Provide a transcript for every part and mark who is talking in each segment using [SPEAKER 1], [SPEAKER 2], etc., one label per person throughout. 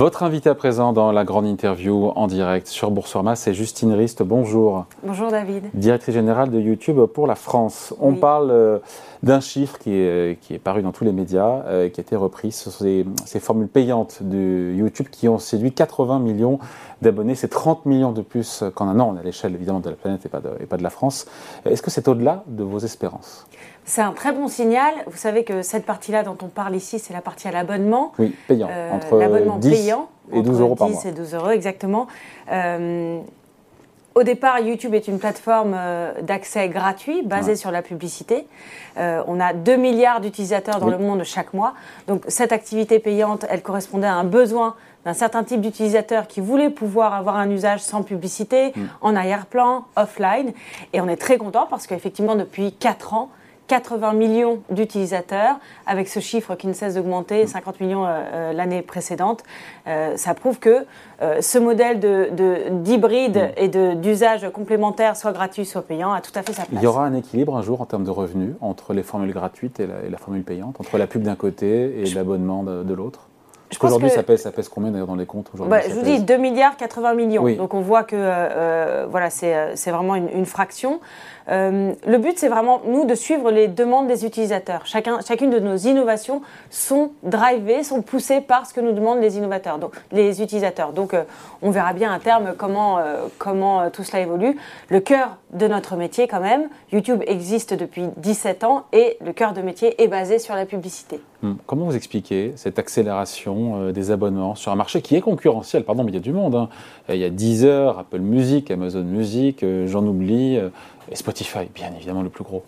[SPEAKER 1] Votre invité à présent dans la grande interview en direct sur Boursorama, c'est Justine Rist. Bonjour.
[SPEAKER 2] Bonjour David.
[SPEAKER 1] Directrice générale de YouTube pour la France. On parle euh, d'un chiffre qui est, qui est, paru dans tous les médias, euh, qui a été repris. Ce sont ces, ces, formules payantes de YouTube qui ont séduit 80 millions d'abonnés. C'est 30 millions de plus qu'en un an. On est à l'échelle évidemment de la planète et pas de, et pas de la France. Est-ce que c'est au-delà de vos espérances?
[SPEAKER 2] C'est un très bon signal. Vous savez que cette partie-là dont on parle ici, c'est la partie à l'abonnement.
[SPEAKER 1] Oui, payant. Euh, entre l'abonnement payant. Et 12 euros par mois.
[SPEAKER 2] 10 et 12 euros, exactement. Euh, au départ, YouTube est une plateforme euh, d'accès gratuit basée sur la publicité. on a 2 milliards d'utilisateurs dans le monde chaque mois. Donc cette activité payante, elle correspondait à un besoin d'un certain type d'utilisateurs qui voulaient pouvoir avoir un usage sans publicité, mm. en arrière-plan, offline. Et on est très content parce qu'effectivement, depuis 4 ans, 80 millions d'utilisateurs, avec ce chiffre qui ne cesse d'augmenter, 50 millions euh, euh, l'année précédente. Euh, ça prouve que ce modèle d'hybride de, et d'usage complémentaire, soit gratuit, soit payant, a tout à fait sa place.
[SPEAKER 1] Il y aura un équilibre un jour en termes de revenus entre les formules gratuites et la, formule payante, entre la pub d'un côté et l'abonnement de l'autre? Aujourd'hui, ça, pèse, ça pèse combien d'ailleurs dans les comptes
[SPEAKER 2] bah, Je vous dis 2 milliards 80 millions. Donc on voit que euh, euh, voilà, c'est euh, vraiment une, fraction. Le but, c'est vraiment, nous, de suivre les demandes des utilisateurs. Chacun, chacune de nos innovations sont drivées, sont poussées par ce que nous demandent les innovateurs, donc les utilisateurs. Donc on verra bien à terme comment, comment tout cela évolue. Le cœur de notre métier, quand même, YouTube existe depuis 17 ans et le cœur de métier est basé sur la publicité.
[SPEAKER 1] Hmm. Comment vous expliquez cette accélération euh, des abonnements sur un marché qui est concurrentiel? Pardon, mais il y a du monde. Hein. Il y a Deezer, Apple Music, Amazon Music, euh, j'en oublie, euh, et Spotify, bien évidemment le plus gros.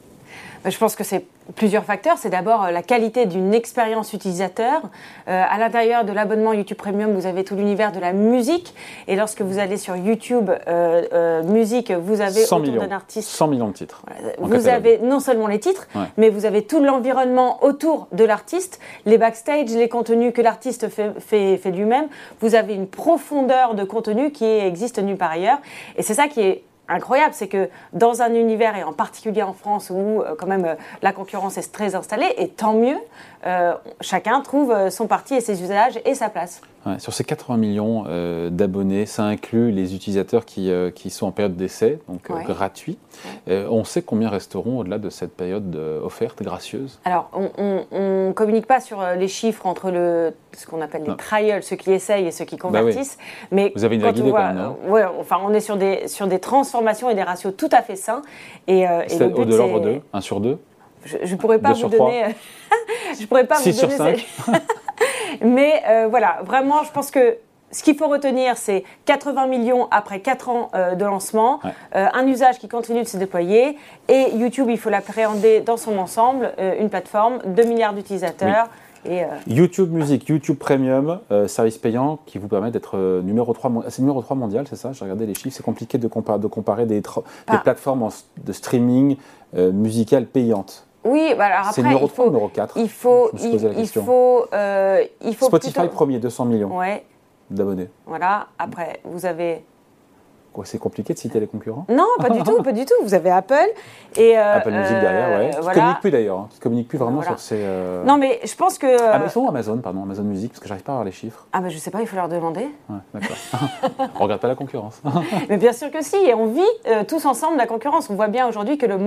[SPEAKER 2] Bah, je pense que c'est plusieurs facteurs. C'est d'abord euh, la qualité d'une expérience utilisateur. Euh, à l'intérieur de l'abonnement YouTube Premium, vous avez tout l'univers de la musique. Et lorsque vous allez sur YouTube euh, Musique, vous avez
[SPEAKER 1] 100 autour d'un artiste. 100 millions de titres.
[SPEAKER 2] Vous avez non seulement les titres, mais vous avez tout l'environnement autour de l'artiste, les backstage, les contenus que l'artiste fait, fait, fait lui-même. Vous avez une profondeur de contenu qui existe nulle part ailleurs. Et c'est ça qui est incroyable, c'est que dans un univers, et en particulier en France, où euh, quand même euh, la concurrence est très installée, et tant mieux, euh, chacun trouve son parti et ses usages et sa place.
[SPEAKER 1] Sur ces 80 millions d'abonnés, ça inclut les utilisateurs qui, qui sont en période d'essai, donc gratuit. on sait combien resteront au-delà de cette période offerte gracieuse?
[SPEAKER 2] Alors, on ne communique pas sur les chiffres entre le, ce qu'on appelle les trials, ceux qui essayent et ceux qui bah convertissent.
[SPEAKER 1] Mais Vous avez une idée quand même,
[SPEAKER 2] ouais, enfin, on est sur des, sur des transformations et des ratios tout à fait sains. Et,
[SPEAKER 1] euh, et au de l'ordre de 1 sur 2
[SPEAKER 2] Je ne pourrais pas vous donner. je pourrais pas 6
[SPEAKER 1] vous donner sur 5
[SPEAKER 2] Mais euh, voilà, vraiment, je pense que ce qu'il faut retenir, c'est 80 millions après 4 ans euh, de lancement, un usage qui continue de se déployer, et YouTube, il faut l'appréhender dans son ensemble, une plateforme, 2 milliards d'utilisateurs.
[SPEAKER 1] Euh, YouTube Music, YouTube Premium, euh, service payant qui vous permet d'être euh, numéro 3, c'est numéro 3 mondial, c'est ça? J'ai regardé les chiffres, c'est compliqué de, de comparer des, des plateformes de streaming musical payantes.
[SPEAKER 2] Oui, bah alors après,
[SPEAKER 1] c'est numéro 3 ou numéro 4
[SPEAKER 2] Il faut, il, faut, il faut
[SPEAKER 1] Spotify premier, 200 millions
[SPEAKER 2] ouais.
[SPEAKER 1] d'abonnés.
[SPEAKER 2] Voilà, après, vous avez
[SPEAKER 1] c'est compliqué de citer les concurrents
[SPEAKER 2] Non, pas du tout, pas du tout. Vous avez Apple et
[SPEAKER 1] euh, Apple Music derrière, ouais. Qui ne communique plus d'ailleurs, hein. qui communique plus vraiment sur ces. Euh,
[SPEAKER 2] non, mais je pense que. Euh...
[SPEAKER 1] Ah, Amazon, pardon, Amazon Music, parce que j'arrive pas à voir les chiffres.
[SPEAKER 2] Ah, ben je sais pas, il faut leur demander.
[SPEAKER 1] Ouais, d'accord. on regarde pas la concurrence.
[SPEAKER 2] mais bien sûr que si, et on vit euh, tous ensemble la concurrence. On voit bien aujourd'hui que le,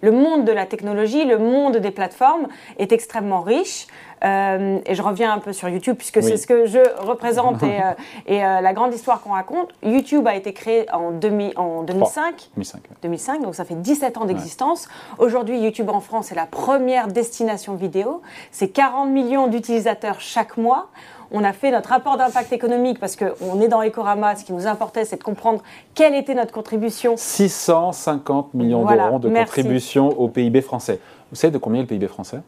[SPEAKER 2] le monde de la technologie, le monde des plateformes est extrêmement riche. Euh, et je reviens un peu sur YouTube puisque c'est ce que je représente et, euh, et euh, la grande histoire qu'on raconte. YouTube a été créé en, demi, en 2005.
[SPEAKER 1] 2005,
[SPEAKER 2] 2005, donc ça fait 17 ans d'existence. Aujourd'hui, YouTube en France est la première destination vidéo. C'est 40 millions d'utilisateurs chaque mois. On a fait notre rapport d'impact économique parce qu'on est dans Ecorama. Ce qui nous importait, c'est de comprendre quelle était notre contribution.
[SPEAKER 1] 650 millions d'euros de contribution au PIB français. Vous savez de combien est le PIB français?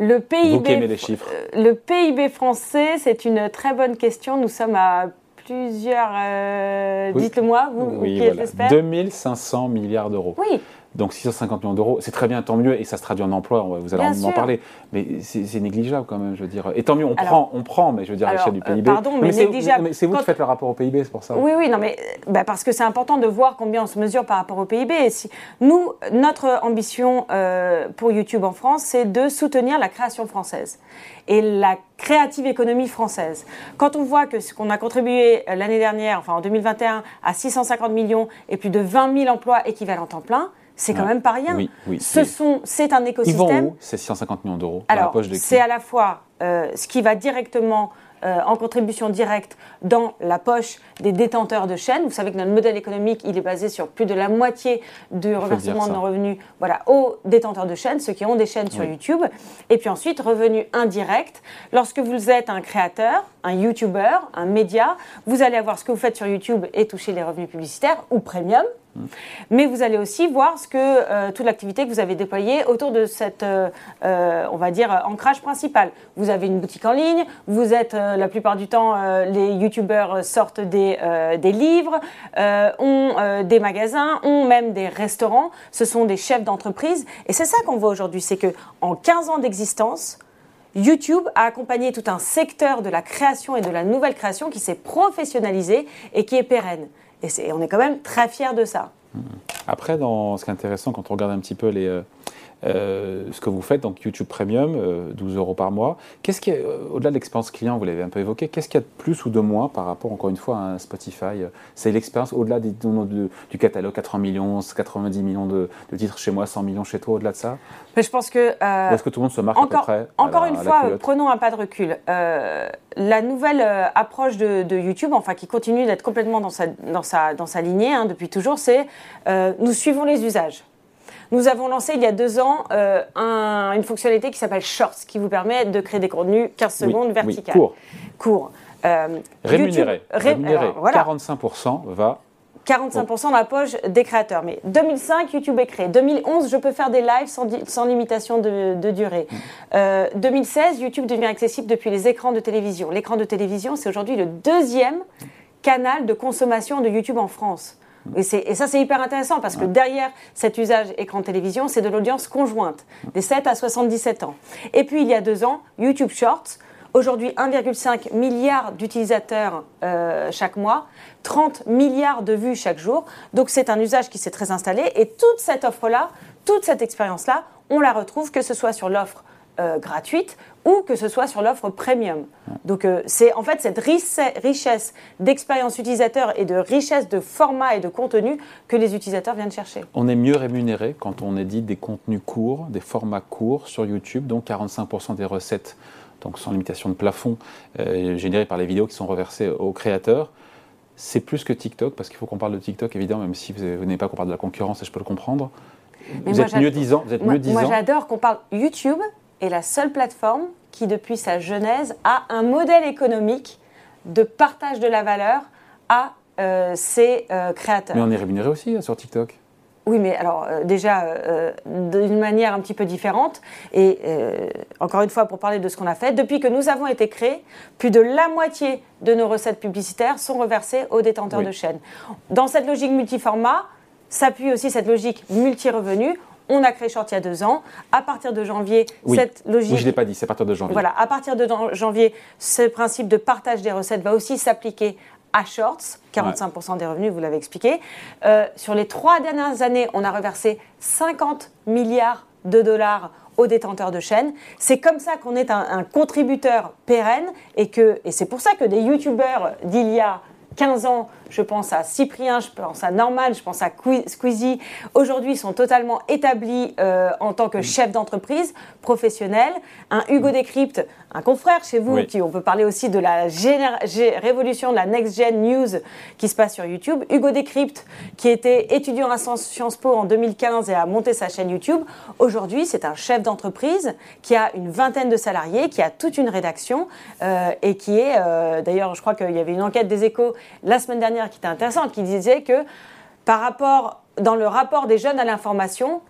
[SPEAKER 2] Le PIB,
[SPEAKER 1] les chiffres.
[SPEAKER 2] Euh, le PIB français, c'est une très bonne question. Nous sommes à plusieurs. Euh, dites-le-moi, vous,
[SPEAKER 1] oui, qui voilà. 2500 milliards d'euros.
[SPEAKER 2] Oui.
[SPEAKER 1] Donc 650 millions d'euros, c'est très bien, tant mieux, et ça se traduit en emploi, vous allez en, parler. Mais c'est négligeable quand même, je veux dire. Et tant mieux, on prend, on prend, mais je veux dire à l'échelle du PIB.
[SPEAKER 2] pardon, mais, négligeable.
[SPEAKER 1] C'est vous qui faites le rapport au PIB, c'est pour ça.
[SPEAKER 2] Oui, oui, non, mais bah, parce que c'est important de voir combien on se mesure par rapport au PIB. Et si, nous, notre ambition euh, pour YouTube en France, c'est de soutenir la création française et la créative économie française. Quand on voit que ce qu'on a contribué l'année dernière, enfin en 2021, à 650 millions et plus de 20 000 emplois équivalents temps plein, c'est quand même pas rien.
[SPEAKER 1] Oui, oui,
[SPEAKER 2] ce sont, c'est un écosystème. Ils
[SPEAKER 1] vont où ces 650 millions d'euros
[SPEAKER 2] Alors, c'est à la fois euh, ce qui va directement euh, en contribution directe dans la poche des détenteurs de chaînes. Vous savez que notre modèle économique, il est basé sur plus de la moitié du reversement de nos revenus voilà, aux détenteurs de chaînes, ceux qui ont des chaînes sur YouTube. Et puis ensuite, revenus indirects. Lorsque vous êtes un créateur, un YouTuber, un média, vous allez avoir ce que vous faites sur YouTube et toucher les revenus publicitaires ou premium. Mais vous allez aussi voir ce que euh, toute l'activité que vous avez déployée autour de cette, euh, euh, on va dire, ancrage principal. Vous avez une boutique en ligne, vous êtes la plupart du temps, les youtubeurs sortent des, des livres, ont des magasins, ont même des restaurants. Ce sont des chefs d'entreprise. Et c'est ça qu'on voit aujourd'hui, c'est que en 15 ans d'existence, YouTube a accompagné tout un secteur de la création et de la nouvelle création qui s'est professionnalisé et qui est pérenne. Et on est quand même très fiers de ça.
[SPEAKER 1] Après, dans, ce qui est intéressant quand on regarde un petit peu les, euh, euh, ce que vous faites, donc YouTube Premium, 12 euh, euros par mois. Qu'est-ce qui euh, au-delà de l'expérience client, vous l'avez un peu évoqué, qu'est-ce qu'il y a de plus ou de moins par rapport, encore une fois, à un Spotify? C'est l'expérience au-delà du, du, catalogue, 80 millions, 90 millions de, titres chez moi, 100 millions chez toi, au-delà de ça?
[SPEAKER 2] Mais je pense que.
[SPEAKER 1] est-ce que tout le monde se marque
[SPEAKER 2] encore,
[SPEAKER 1] à peu près
[SPEAKER 2] Encore une fois, prenons un pas de recul. la nouvelle approche de, YouTube, enfin qui continue d'être complètement dans sa, dans sa, dans sa lignée hein, depuis toujours, c'est nous suivons les usages. Nous avons lancé il y a deux ans euh, une fonctionnalité qui s'appelle Shorts, qui vous permet de créer des contenus 15 secondes verticales.
[SPEAKER 1] Oui, court.
[SPEAKER 2] Court.
[SPEAKER 1] Euh, rémunéré. rémunéré. 45% va
[SPEAKER 2] 45% dans la poche des créateurs. Mais 2005, YouTube est créé. 2011, je peux faire des lives sans, limitation de, durée. 2016, mm. euh, YouTube devient accessible depuis les écrans de télévision. L'écran de télévision, c'est aujourd'hui le deuxième canal de consommation de YouTube en France. Et, ça, c'est hyper intéressant parce que derrière cet usage écran télévision, c'est de l'audience conjointe, des 7 à 77 ans. Et puis, il y a deux ans, YouTube Shorts, aujourd'hui 1,5 milliard d'utilisateurs euh, chaque mois, 30 milliards de vues chaque jour. Donc, c'est un usage qui s'est très installé. Et toute cette offre-là, toute cette expérience-là, on la retrouve que ce soit sur l'offre euh, gratuite ou que ce soit sur l'offre premium. Donc euh, c'est en fait cette richesse d'expérience utilisateur et de richesse de format et de contenu que les utilisateurs viennent chercher.
[SPEAKER 1] On est mieux rémunéré quand on édite des contenus courts, des formats courts sur YouTube, donc 45% des recettes, donc sans limitation de plafond, euh, générées par les vidéos qui sont reversées aux créateurs. C'est plus que TikTok, parce qu'il faut qu'on parle de TikTok, évidemment, même si vous n'avez pas qu'on parle de la concurrence, et je peux le comprendre. vous, êtes mieux disant, vous êtes mieux disant.
[SPEAKER 2] Moi, j'adore qu'on parle YouTube est la seule plateforme qui, depuis sa genèse, a un modèle économique de partage de la valeur à euh, ses euh, créateurs.
[SPEAKER 1] Mais on est rémunéré aussi hein, sur TikTok.
[SPEAKER 2] Oui, mais alors euh, déjà d'une manière un petit peu différente. Et encore une fois, pour parler de ce qu'on a fait, depuis que nous avons été créés, plus de la moitié de nos recettes publicitaires sont reversées aux détenteurs de chaînes. Dans cette logique multiformat, s'appuie aussi cette logique multi-revenu. On a créé Short il y a deux ans. À partir de janvier, cette logique.
[SPEAKER 1] Oui, je ne l'ai pas dit, c'est à partir de janvier.
[SPEAKER 2] Voilà, à partir de janvier, ce principe de partage des recettes va aussi s'appliquer à Shorts, 45% des revenus, vous l'avez expliqué. Euh, sur les trois dernières années, on a reversé 50 milliards de dollars aux détenteurs de chaînes. C'est comme ça qu'on est un, un, contributeur pérenne et, que, et c'est pour ça que des youtubeurs d'il y a 15 ans je pense à Cyprien, je pense à Norman, je pense à Squeezie, aujourd'hui sont totalement établis euh, en tant que chef d'entreprise professionnel. Un Hugo Décrypte, un confrère chez vous, qui on peut parler aussi de la révolution de la Next Gen News qui se passe sur YouTube. Hugo Décrypte, qui était étudiant à Sciences Po en 2015 et a monté sa chaîne YouTube, aujourd'hui c'est un chef d'entreprise qui a une vingtaine de salariés, qui a toute une rédaction euh, et qui est, euh, d'ailleurs je crois qu'il y avait une enquête des échos la semaine dernière qui était intéressante, qui disait que par rapport, dans le rapport des jeunes à l'information,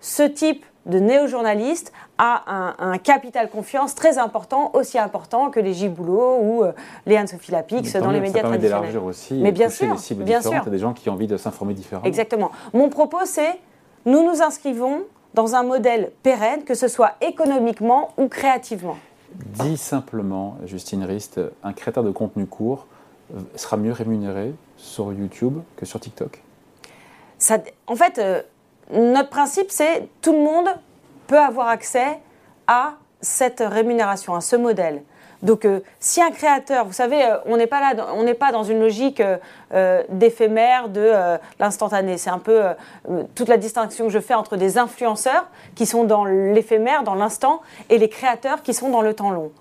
[SPEAKER 2] ce type de néo-journaliste a un, capital confiance très important, aussi important que les Gilles Boulot ou euh, les Anne-Sophie Lapix dans les médias traditionnels.
[SPEAKER 1] aussi, Mais bien sûr, bien sûr. des gens qui ont envie de s'informer différemment.
[SPEAKER 2] Exactement. Mon propos, c'est nous nous inscrivons dans un modèle pérenne, que ce soit économiquement ou créativement.
[SPEAKER 1] Dit simplement, Justine Rist, un créateur de contenu court euh, sera mieux rémunéré sur YouTube que sur TikTok?
[SPEAKER 2] Ça, En fait, euh, notre principe, c'est tout le monde peut avoir accès à cette rémunération, à ce modèle. Donc, euh, si un créateur, vous savez, euh, on n'est pas là, on n'est pas dans une logique euh, d'éphémère, de l'instantané. C'est un peu toute la distinction que je fais entre des influenceurs qui sont dans l'éphémère, dans l'instant, et les créateurs qui sont dans le temps long.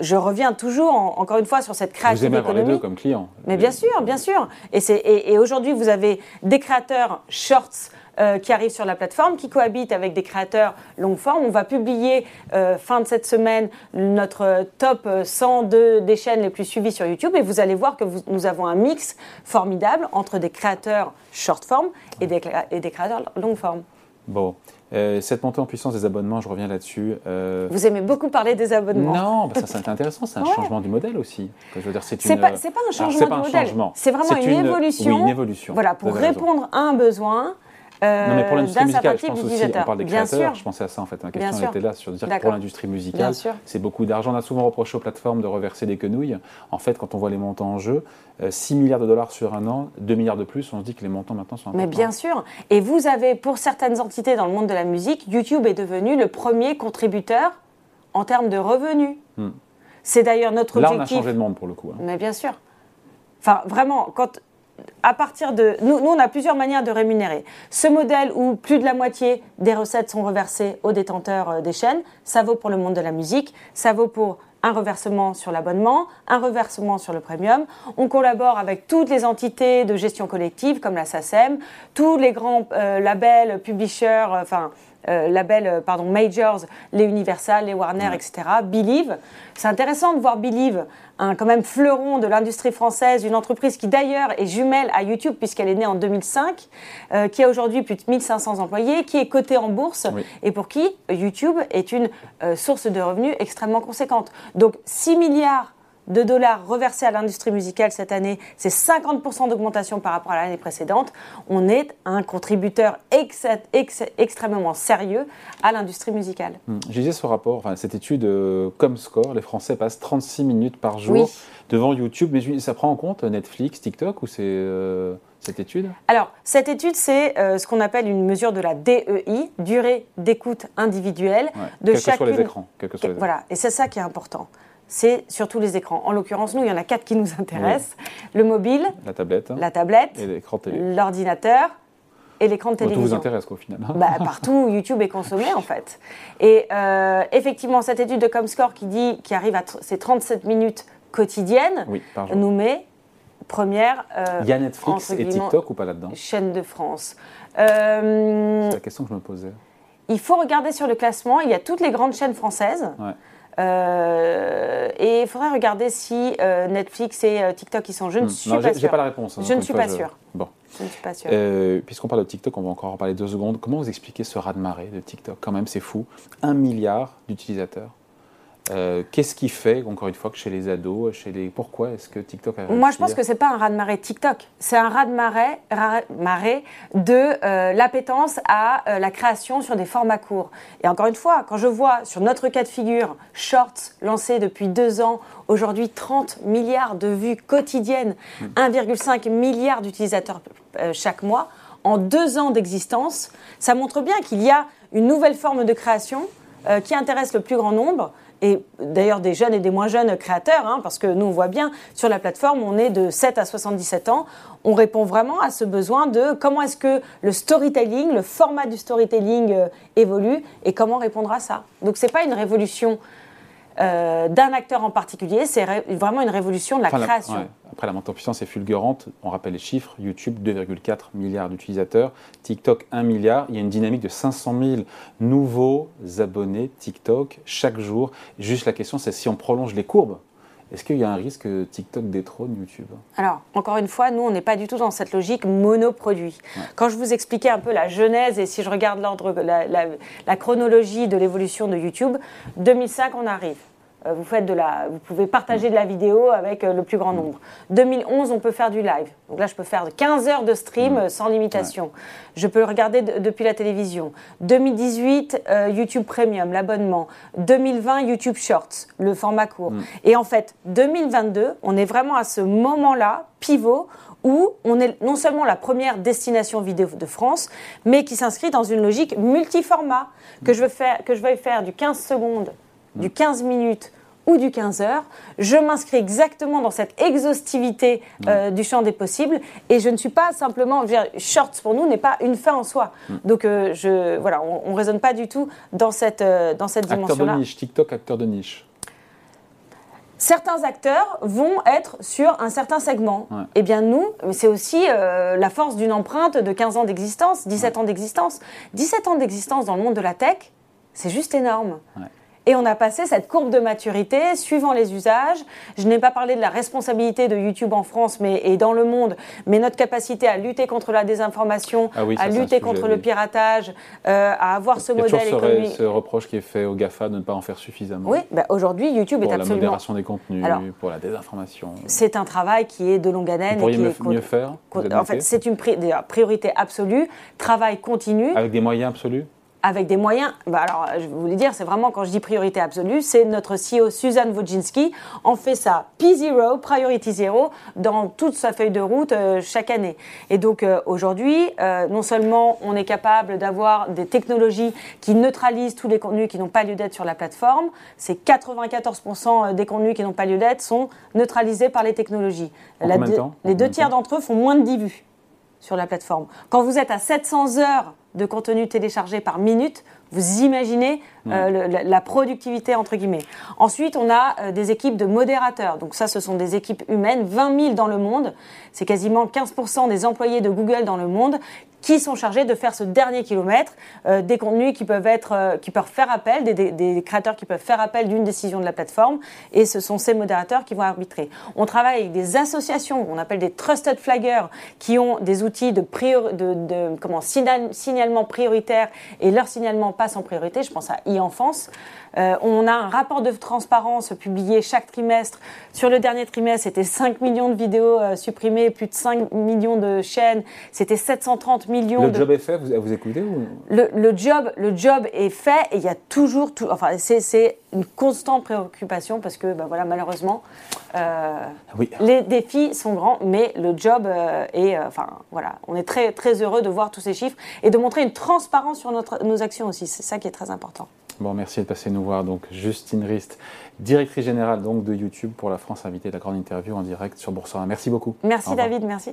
[SPEAKER 2] Je reviens toujours, encore une fois, sur cette création
[SPEAKER 1] Vous aimez les deux comme clients.
[SPEAKER 2] Mais bien sûr, bien sûr. Et, et, et aujourd'hui, vous avez des créateurs shorts euh, qui arrivent sur la plateforme, qui cohabitent avec des créateurs longue forme. On va publier euh, fin de cette semaine notre top 102 des chaînes les plus suivies sur YouTube et vous allez voir que nous avons un mix formidable entre des créateurs short form et des, et des créateurs longue forme.
[SPEAKER 1] Bon. Euh, cette montée en puissance des abonnements, je reviens là-dessus.
[SPEAKER 2] Vous aimez beaucoup parler des abonnements.
[SPEAKER 1] Non, bah ça c'est intéressant, c'est un changement du modèle aussi.
[SPEAKER 2] je veux dire, c'est une... pas, pas, un changement modèle. C'est vraiment une, évolution.
[SPEAKER 1] Oui, une évolution.
[SPEAKER 2] Voilà, pour répondre à un besoin
[SPEAKER 1] non, mais pour l'industrie musicale, je pense aussi, on parle des créateurs, je pensais à ça en fait. Ma question était là sur dire que pour l'industrie musicale, c'est beaucoup d'argent. On a souvent reproché aux plateformes de reverser des quenouilles. En fait, quand on voit les montants en jeu, 6 euh, milliards de dollars sur un an, 2 milliards de plus, on se dit que les montants maintenant sont importants.
[SPEAKER 2] Mais bien sûr. Et vous avez, pour certaines entités dans le monde de la musique, YouTube est devenu le premier contributeur en termes de revenus. Hmm. C'est d'ailleurs notre objectif.
[SPEAKER 1] Là, on a changé de monde pour le coup. Hein.
[SPEAKER 2] Mais bien sûr. Enfin, vraiment, quand à partir de. Nous, on a plusieurs manières de rémunérer. Ce modèle où plus de la moitié des recettes sont reversées aux détenteurs euh, des chaînes, ça vaut pour le monde de la musique, ça vaut pour un reversement sur l'abonnement, un reversement sur le premium. On collabore avec toutes les entités de gestion collective comme la SACEM, tous les grands euh, labels, publishers, euh, enfin labels, euh, pardon, majors, les Universal, les Warner, etc. Believe. C'est intéressant de voir Believe, un quand même fleuron de l'industrie française, une entreprise qui d'ailleurs est jumelle à YouTube puisqu'elle est née en 2005, euh, qui a aujourd'hui plus de 1500 employés, qui est cotée en bourse et pour qui YouTube est une source de revenus extrêmement conséquente. Donc 6 milliards de dollars reversés à l'industrie musicale cette année, c'est 50% d'augmentation par rapport à l'année précédente. On est un contributeur extrêmement sérieux à l'industrie musicale.
[SPEAKER 1] Hmm. J'ai dit ce rapport, enfin, cette étude euh, Comscore, les Français passent 36 minutes par jour devant YouTube, mais ça prend en compte Netflix, TikTok ou c'est... Euh, cette étude?
[SPEAKER 2] Alors, cette étude, c'est euh, ce qu'on appelle une mesure de la DEI, durée d'écoute individuelle
[SPEAKER 1] de quel Que soit les écrans, quel que soit les
[SPEAKER 2] Voilà, et c'est ça qui est important c'est sur tous les écrans. En l'occurrence, nous, il y en a quatre qui nous intéressent. Le mobile,
[SPEAKER 1] la tablette,
[SPEAKER 2] la tablette l'ordinateur et l'écran de télévision.
[SPEAKER 1] Tout vous intéresse au final
[SPEAKER 2] bah, Partout YouTube est consommé en fait. Et euh, effectivement, cette étude de Comscore qui dit qui arrive à ces 37 minutes quotidiennes nous met première.
[SPEAKER 1] Euh, il y a Netflix et TikTok ou pas là-dedans?
[SPEAKER 2] Chaîne de France.
[SPEAKER 1] Euh, c'est la question que je me posais.
[SPEAKER 2] Il faut regarder sur le classement. Il y a toutes les grandes chaînes françaises. Ouais. Euh, et il faudrait regarder si euh, Netflix et euh, TikTok y sont. Je ne hmm. suis pas sûre.
[SPEAKER 1] J'ai pas la réponse.
[SPEAKER 2] Hein, je ne suis pas sûre.
[SPEAKER 1] Bon.
[SPEAKER 2] Je ne suis pas sûre.
[SPEAKER 1] Puisqu'on parle de TikTok, on va encore en parler deux secondes. Comment vous expliquez ce raz-de-marée de TikTok? Quand même, c'est fou. Un milliard d'utilisateurs. Euh, qu'est-ce qui fait, encore une fois, que chez les ados, chez les... pourquoi est-ce que TikTok a réussi
[SPEAKER 2] Moi, je pense que c'est pas un raz-de-marée TikTok, c'est un raz-de-marée marée de euh, l'appétence à euh, la création sur des formats courts. Et encore une fois, quand je vois sur notre cas de figure, Shorts lancé depuis deux ans, aujourd'hui 30 milliards de vues quotidiennes, 1,5 hmm. milliard d'utilisateurs chaque mois, en deux ans d'existence, ça montre bien qu'il y a une nouvelle forme de création qui intéresse le plus grand nombre et d'ailleurs des jeunes et des moins jeunes créateurs, hein, parce que nous on voit bien sur la plateforme, on est de 7 à 77 ans, on répond vraiment à ce besoin de comment est-ce que le storytelling, le format du storytelling euh, évolue et comment répondre à ça. Donc c'est pas une révolution euh, d'un acteur en particulier, c'est vraiment une révolution de la création.
[SPEAKER 1] Après, la montée en puissance est fulgurante. On rappelle les chiffres YouTube, 2,4 milliards d'utilisateurs. TikTok, 1 milliard. Il y a une dynamique de 500 000 nouveaux abonnés TikTok chaque jour. Juste la question, c'est si on prolonge les courbes, est-ce qu'il y a un risque que TikTok détrône YouTube
[SPEAKER 2] Alors, encore une fois, nous, on n'est pas du tout dans cette logique monoproduit. Quand je vous expliquais un peu la genèse et si je regarde l'ordre, la, chronologie de l'évolution de YouTube, 2005, on arrive. Euh, vous, faites de la, vous pouvez partager de la vidéo avec euh, le plus grand nombre. 2011, on peut faire du live. Donc là, je peux faire 15 heures de stream euh, sans limitation. Je peux le regarder depuis la télévision. 2018, YouTube Premium, l'abonnement. 2020, YouTube Shorts, le format court. Mm. Et en fait, 2022, on est vraiment à ce moment-là, pivot, où on est non seulement la première destination vidéo de France, mais qui s'inscrit dans une logique multiformat, que je, veux faire, que je veuille faire du 15 secondes, du 15 minutes ou du 15 heures. Je m'inscris exactement dans cette exhaustivité euh, du champ des possibles et je ne suis pas simplement, shorts pour nous n'est pas une fin en soi. Mm. Donc euh, je, voilà, on ne raisonne pas du tout dans cette, euh, dans cette dimension-là.
[SPEAKER 1] Acteur de niche, TikTok, acteur de niche
[SPEAKER 2] certains acteurs vont être sur un certain segment. Eh bien, nous, c'est aussi euh, la force d'une empreinte de 15 ans d'existence, 17 ans d'existence. 17 ans d'existence dans le monde de la tech, c'est juste énorme. Et on a passé cette courbe de maturité suivant les usages. Je n'ai pas parlé de la responsabilité de YouTube en France mais, et dans le monde, mais notre capacité à lutter contre la désinformation, ah à lutter contre le piratage, euh, à avoir ce modèle économique.
[SPEAKER 1] ce reproche qui est fait aux GAFA de ne pas en faire suffisamment.
[SPEAKER 2] Oui, bah aujourd'hui YouTube est absolument...
[SPEAKER 1] Pour la modération des contenus, pour la désinformation.
[SPEAKER 2] C'est un travail qui est de longue haleine. Vous
[SPEAKER 1] pourriez
[SPEAKER 2] mieux,
[SPEAKER 1] mieux faire
[SPEAKER 2] En fait, c'est une priorité absolue, travail continu.
[SPEAKER 1] Avec des moyens absolus
[SPEAKER 2] avec des moyens. Bah alors, je voulais dire, c'est vraiment quand je dis priorité absolue, c'est notre CEO Suzanne Wojcinski en fait ça P0, Priority Zero, dans toute sa feuille de route euh, chaque année. Et donc euh, aujourd'hui, euh, non seulement on est capable d'avoir des technologies qui neutralisent tous les contenus qui n'ont pas lieu d'être sur la plateforme, c'est 94% des contenus qui n'ont pas lieu d'être sont neutralisés par les technologies. les deux tiers d'entre eux font moins de 10 vues sur la plateforme. Quand vous êtes à 700 heures de contenu téléchargé par minute, vous imaginez euh, la, productivité entre guillemets. Ensuite, on a euh, des équipes de modérateurs. Donc ça, ce sont des équipes humaines, 20 000 dans le monde. C'est quasiment 15% des employés de Google dans le monde qui sont chargés de faire ce dernier kilomètre, euh, des contenus qui peuvent être, qui peuvent faire appel, des, créateurs qui peuvent faire appel d'une décision de la plateforme, et ce sont ces modérateurs qui vont arbitrer. On travaille avec des associations, on appelle des trusted flaggers, qui ont des outils de, de, de comment, signalement prioritaire, et leur signalement passe en priorité. Je pense à e-enfance. Euh, on a un rapport de transparence publié chaque trimestre. Sur le dernier trimestre, c'était 5 millions de vidéos euh, supprimées, plus de 5 millions de chaînes. C'était 730 millions.
[SPEAKER 1] Le job est fait, vous, vous écoutez
[SPEAKER 2] le, job, le job est fait et il y a toujours, tout, enfin, c'est une constante préoccupation parce que, ben voilà, malheureusement, euh, oui. les défis sont grands, mais le job est, enfin, voilà, on est très très heureux de voir tous ces chiffres et de montrer une transparence sur notre, nos actions aussi. C'est ça qui est très important.
[SPEAKER 1] Bon, merci de passer nous voir. Donc, Justine Rist, directrice générale donc, de YouTube pour la France, invitée la grande interview en direct sur Boursorama. Merci beaucoup.
[SPEAKER 2] Merci David, merci.